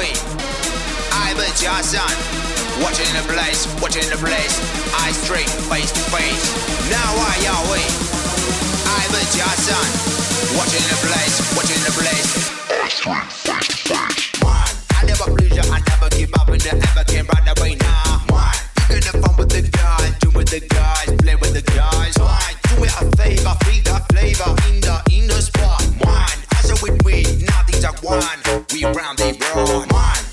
Now I Yahweh, Ivan Jason, watching the place, watching the place, eyes straight, face to face. Now I Yahweh, Ivan Jason, watching the place, watching the place, eyes straight, face to face. Man, I never please you, I never give up, and I ever can run away now. Man, you gonna fun with the guys, do with the guys, play with the guys. Man, do it a favor, feed the flavor in the in the spot. Man, as a with we, now things are one, we round they broad. Man.